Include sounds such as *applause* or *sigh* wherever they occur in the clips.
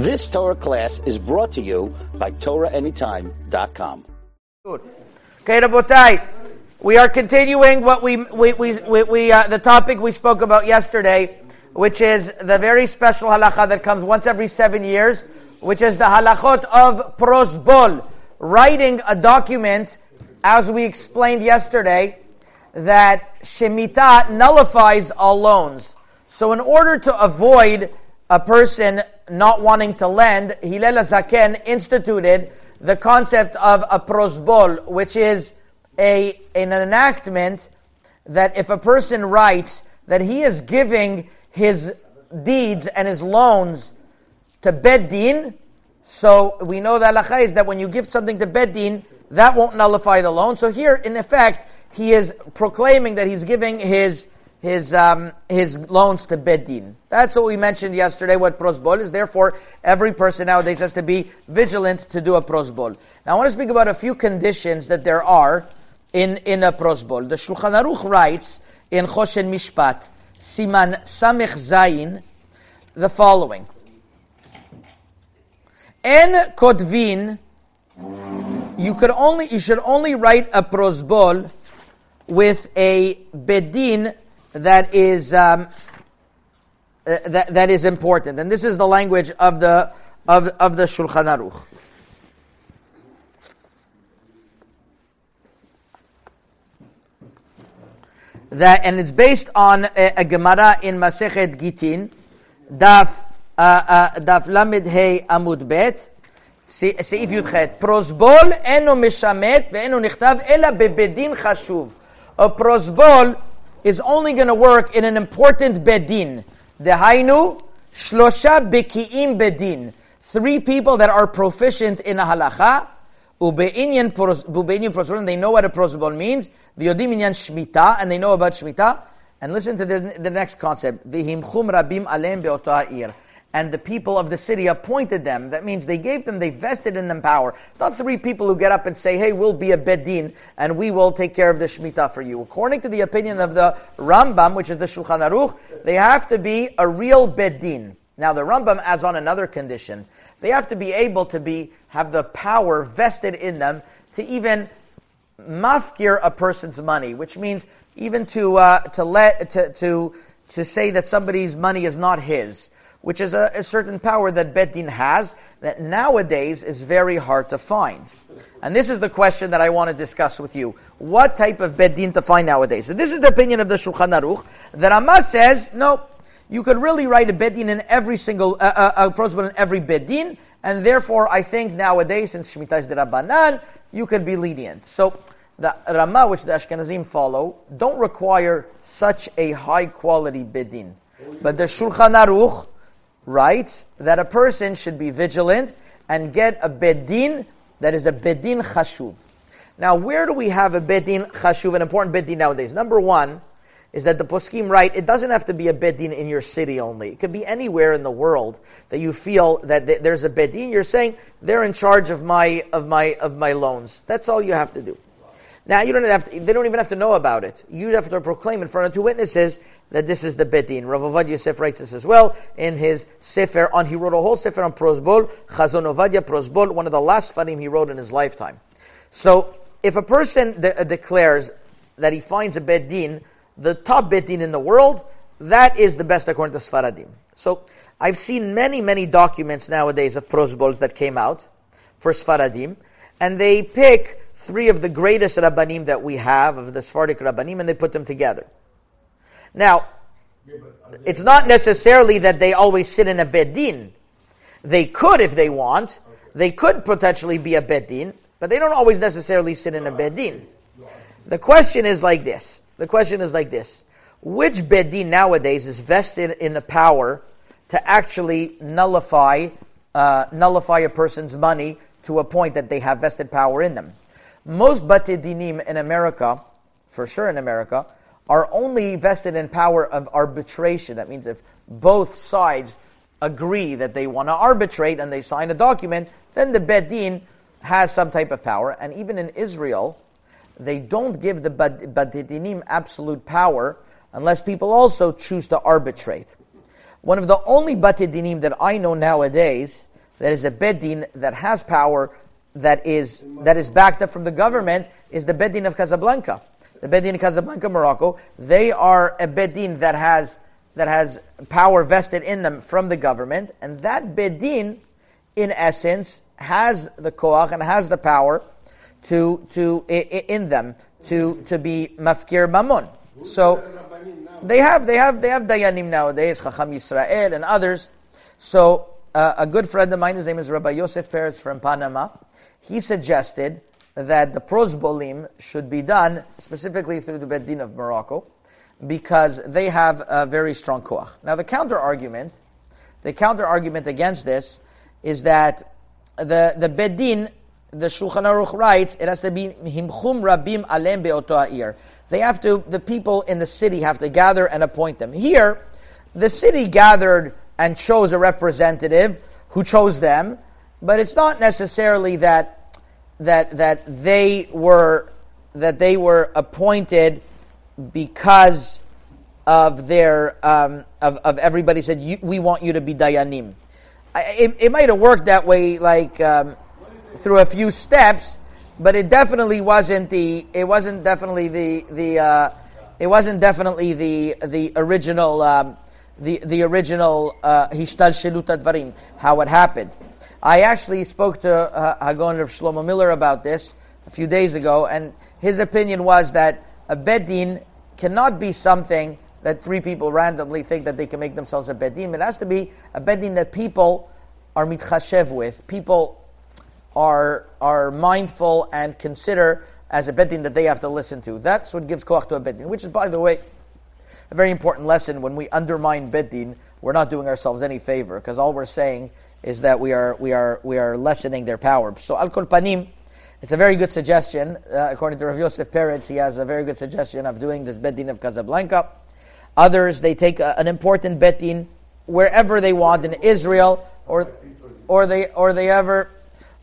This Torah class is brought to you by TorahAnytime.com. Okay, Rabotai, we are continuing what we, we, we, we, we uh, the topic we spoke about yesterday, which is the very special halacha that comes once every seven years, which is the halachot of prosbol, writing a document, as we explained yesterday, that Shemitah nullifies all loans. So in order to avoid a person not wanting to lend, Hillel Zaken instituted the concept of a prosbol, which is a, an enactment that if a person writes that he is giving his deeds and his loans to Beddin, so we know that halacha is that when you give something to Beddin, that won't nullify the loan. So here, in effect, he is proclaiming that he's giving his his um, his loans to Bedin. That's what we mentioned yesterday. What prosbol is. Therefore, every person nowadays has to be vigilant to do a prosbol. Now, I want to speak about a few conditions that there are in in a prosbol. The Shulchan Aruch writes in Choshen Mishpat, Siman Samech Zayin, the following: En kotvin. You could only you should only write a prosbol with a bedin that is um, uh, that, that is important, and this is the language of the of, of the Shulchan Aruch. That and it's based on a, a Gemara in Masechet Gitin, Daf uh, uh, Daf Lamed Hey Amud Bet. סעיף י"ח, פרוסבול אינו משמט ואינו נכתב אלא בבית חשוב. A prosbol is only going to work in an important bedin. The Dehainu, shlosha beki'im bedin. Three people that are proficient in a halacha. They know what a prosbol means. V'yodim inyan shmita, and they know about shmita. And listen to the, the next concept. V'himchum rabim alem be'otah and the people of the city appointed them. That means they gave them, they vested in them power. It's not three people who get up and say, hey, we'll be a bedin and we will take care of the Shemitah for you. According to the opinion of the Rambam, which is the Shulchan Aruch, they have to be a real bedin. Now the Rambam adds on another condition. They have to be able to be, have the power vested in them to even mafkir a person's money, which means even to, uh, to let, to, to, to say that somebody's money is not his which is a, a certain power that Beddin has that nowadays is very hard to find. And this is the question that I want to discuss with you. What type of Beddin to find nowadays? So this is the opinion of the Shulchan Aruch. The Rama says, no, you could really write a Beddin in every single, uh, uh, a in every Beddin, and therefore I think nowadays, since Shemitah is the Rabbanan, you could be lenient. So, the Rama, which the Ashkenazim follow, don't require such a high quality Bedin. But the Shulchan Aruch, writes that a person should be vigilant and get a bedin that is a bedin chashuv. Now, where do we have a bedin chashuv, an important bedin nowadays? Number one is that the poskim write it doesn't have to be a bedin in your city only. It could be anywhere in the world that you feel that there's a bedin. You're saying they're in charge of my of my of my loans. That's all you have to do. Now you don't have to, they don't even have to know about it. You have to proclaim in front of two witnesses that this is the Bedin. Rav Ovadia Yosef writes this as well in his Sefer on, he wrote a whole Sefer on Prosbol, Chazon Ovadia Prosbol, one of the last Sefarim he wrote in his lifetime. So, if a person de- uh, declares that he finds a Bedin, the top Bedin in the world, that is the best according to Sfaradim. So, I've seen many, many documents nowadays of Prosbols that came out for Sfaradim, and they pick three of the greatest Rabbanim that we have, of the Sephardic Rabbanim, and they put them together. Now, it's not necessarily that they always sit in a Bedin. They could if they want. They could potentially be a Bedin, but they don't always necessarily sit in a Bedin. The question is like this. The question is like this. Which Bedin nowadays is vested in the power to actually nullify, uh, nullify a person's money to a point that they have vested power in them? Most Bate Dinim in America, for sure in America, are only vested in power of arbitration. That means if both sides agree that they want to arbitrate and they sign a document, then the Bedin has some type of power. And even in Israel, they don't give the Badinim absolute power unless people also choose to arbitrate. One of the only Batidinim that I know nowadays that is a bedin that has power that is that is backed up from the government is the bedin of Casablanca. The bedin of Casablanca, Morocco. They are a bedin that has that has power vested in them from the government, and that bedin, in essence, has the koach and has the power to to in them to to be mafkir mammon. So they have they have they have dayanim nowadays, Chacham Yisrael and others. So uh, a good friend of mine, his name is Rabbi Yosef Peretz from Panama. He suggested that the prosbolim should be done specifically through the Beddin of Morocco because they have a very strong koach. Now the counter argument, the counter argument against this is that the the Beddin, the Shulchan Aruch writes, it has to be himchum rabim alem beoto They have to, the people in the city have to gather and appoint them. Here, the city gathered and chose a representative who chose them, but it's not necessarily that that that they were that they were appointed because of their um, of, of everybody said we want you to be dayanim. It, it might have worked that way, like um, through a few steps, but it definitely wasn't the it wasn't definitely the the uh, it wasn't definitely the the original um, the, the original uh, Hishtalshelut HaDevarim, how it happened. I actually spoke to uh, HaGaon Rav Shlomo Miller about this a few days ago, and his opinion was that a bedin cannot be something that three people randomly think that they can make themselves a bedin. It has to be a bedin that people are mitchashev with, people are are mindful and consider as a bedin that they have to listen to. That's what gives koach to a bedin, which is, by the way, a very important lesson when we undermine Beddin, we're not doing ourselves any favor because all we're saying is that we are, we are, we are lessening their power. So Al Panim, it's a very good suggestion. Uh, according to Rav Yosef Peretz, he has a very good suggestion of doing the Beddin of Casablanca. Others, they take a, an important Beddin wherever they want in Israel or, or they, or they ever,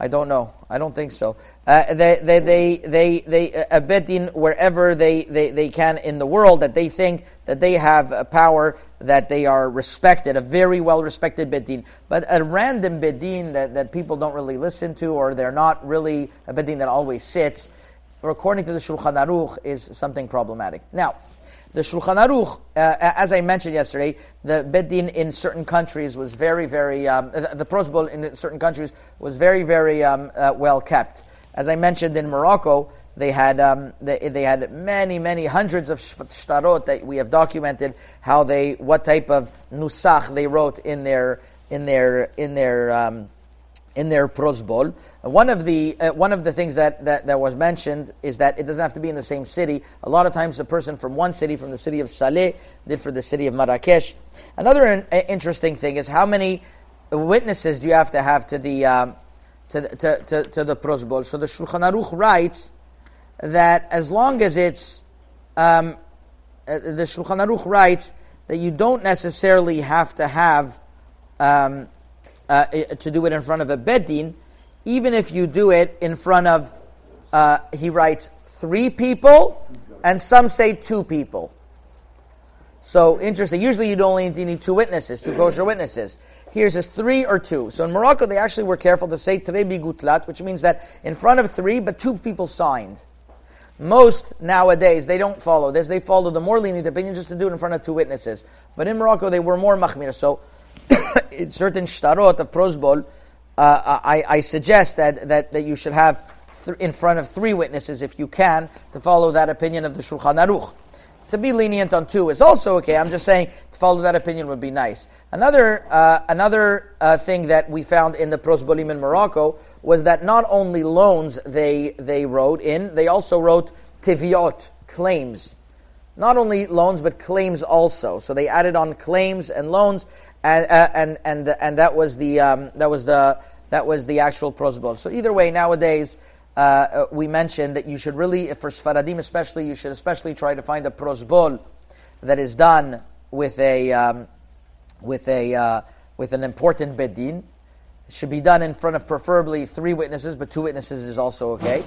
I don't know. I don't think so. Uh, they, they, they, they, they uh, beddin wherever they, they, they can in the world that they think that they have a power, that they are respected, a very well respected beddin. But a random beddin that, that people don't really listen to, or they're not really a beddin that always sits, or according to the Shulchan Aruch, is something problematic. Now, the Shulchan Aruch, uh, as I mentioned yesterday, the Beddin in certain countries was very, very, um, the prosbol in certain countries was very, very um, uh, well kept. As I mentioned in Morocco, they had um, they, they, had many many hundreds of shtarot that we have documented how they what type of nusach they wrote in their in their in their um, in their prosbol. One of the uh, one of the things that, that, that was mentioned is that it doesn't have to be in the same city. A lot of times, the person from one city, from the city of Saleh, did for the city of Marrakesh. Another in, uh, interesting thing is how many witnesses do you have to have to the um, to, to, to, to, the prosbol? So the Shulchan Aruch writes that as long as it's um, uh, the Shulchan Aruch writes that you don't necessarily have to have um, uh, to do it in front of a beddin, even if you do it in front of, uh, he writes, three people, and some say two people. So interesting. Usually you'd only need two witnesses, two kosher witnesses. Here says three or two. So in Morocco, they actually were careful to say trebi gutlat, which means that in front of three, but two people signed. Most nowadays they don't follow this; they follow the more lenient opinion just to do it in front of two witnesses. But in Morocco, they were more machmir. So *coughs* in certain shtarot of prosbol, uh, I, I, suggest that, that, that you should have th- in front of three witnesses if you can to follow that opinion of the Shulchan Aruch. To be lenient on two is also okay. I'm just saying to follow that opinion would be nice. Another uh, another uh, thing that we found in the prosbolim in Morocco was that not only loans they they wrote in, they also wrote tiviot claims. Not only loans, but claims also. So they added on claims and loans, and uh, and and and that was the um, that was the that was the actual prosbol. So either way, nowadays uh, uh, we mentioned that you should really, for Sfaradim especially, you should especially try to find a prosbol that is done with a um, with a uh, with an important bedin. It should be done in front of preferably three witnesses, but two witnesses is also okay.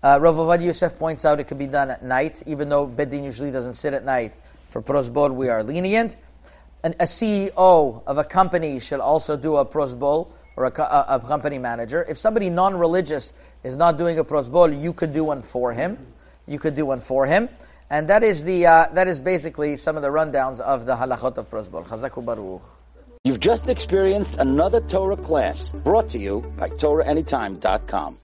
Uh, Rav Ovadia Yosef points out it can be done at night, even though bedin usually doesn't sit at night. For prosbol, we are lenient an, a CEO of a company should also do a prosbol, or a, a, a company manager. If somebody non-religious is not doing a prosbol, you could do one for him. You could do one for him. And that is the uh, that is basically some of the rundowns of the halachot of prosbol. Chazak u'baruch. You've just experienced another Torah class brought to you by TorahAnytime.com.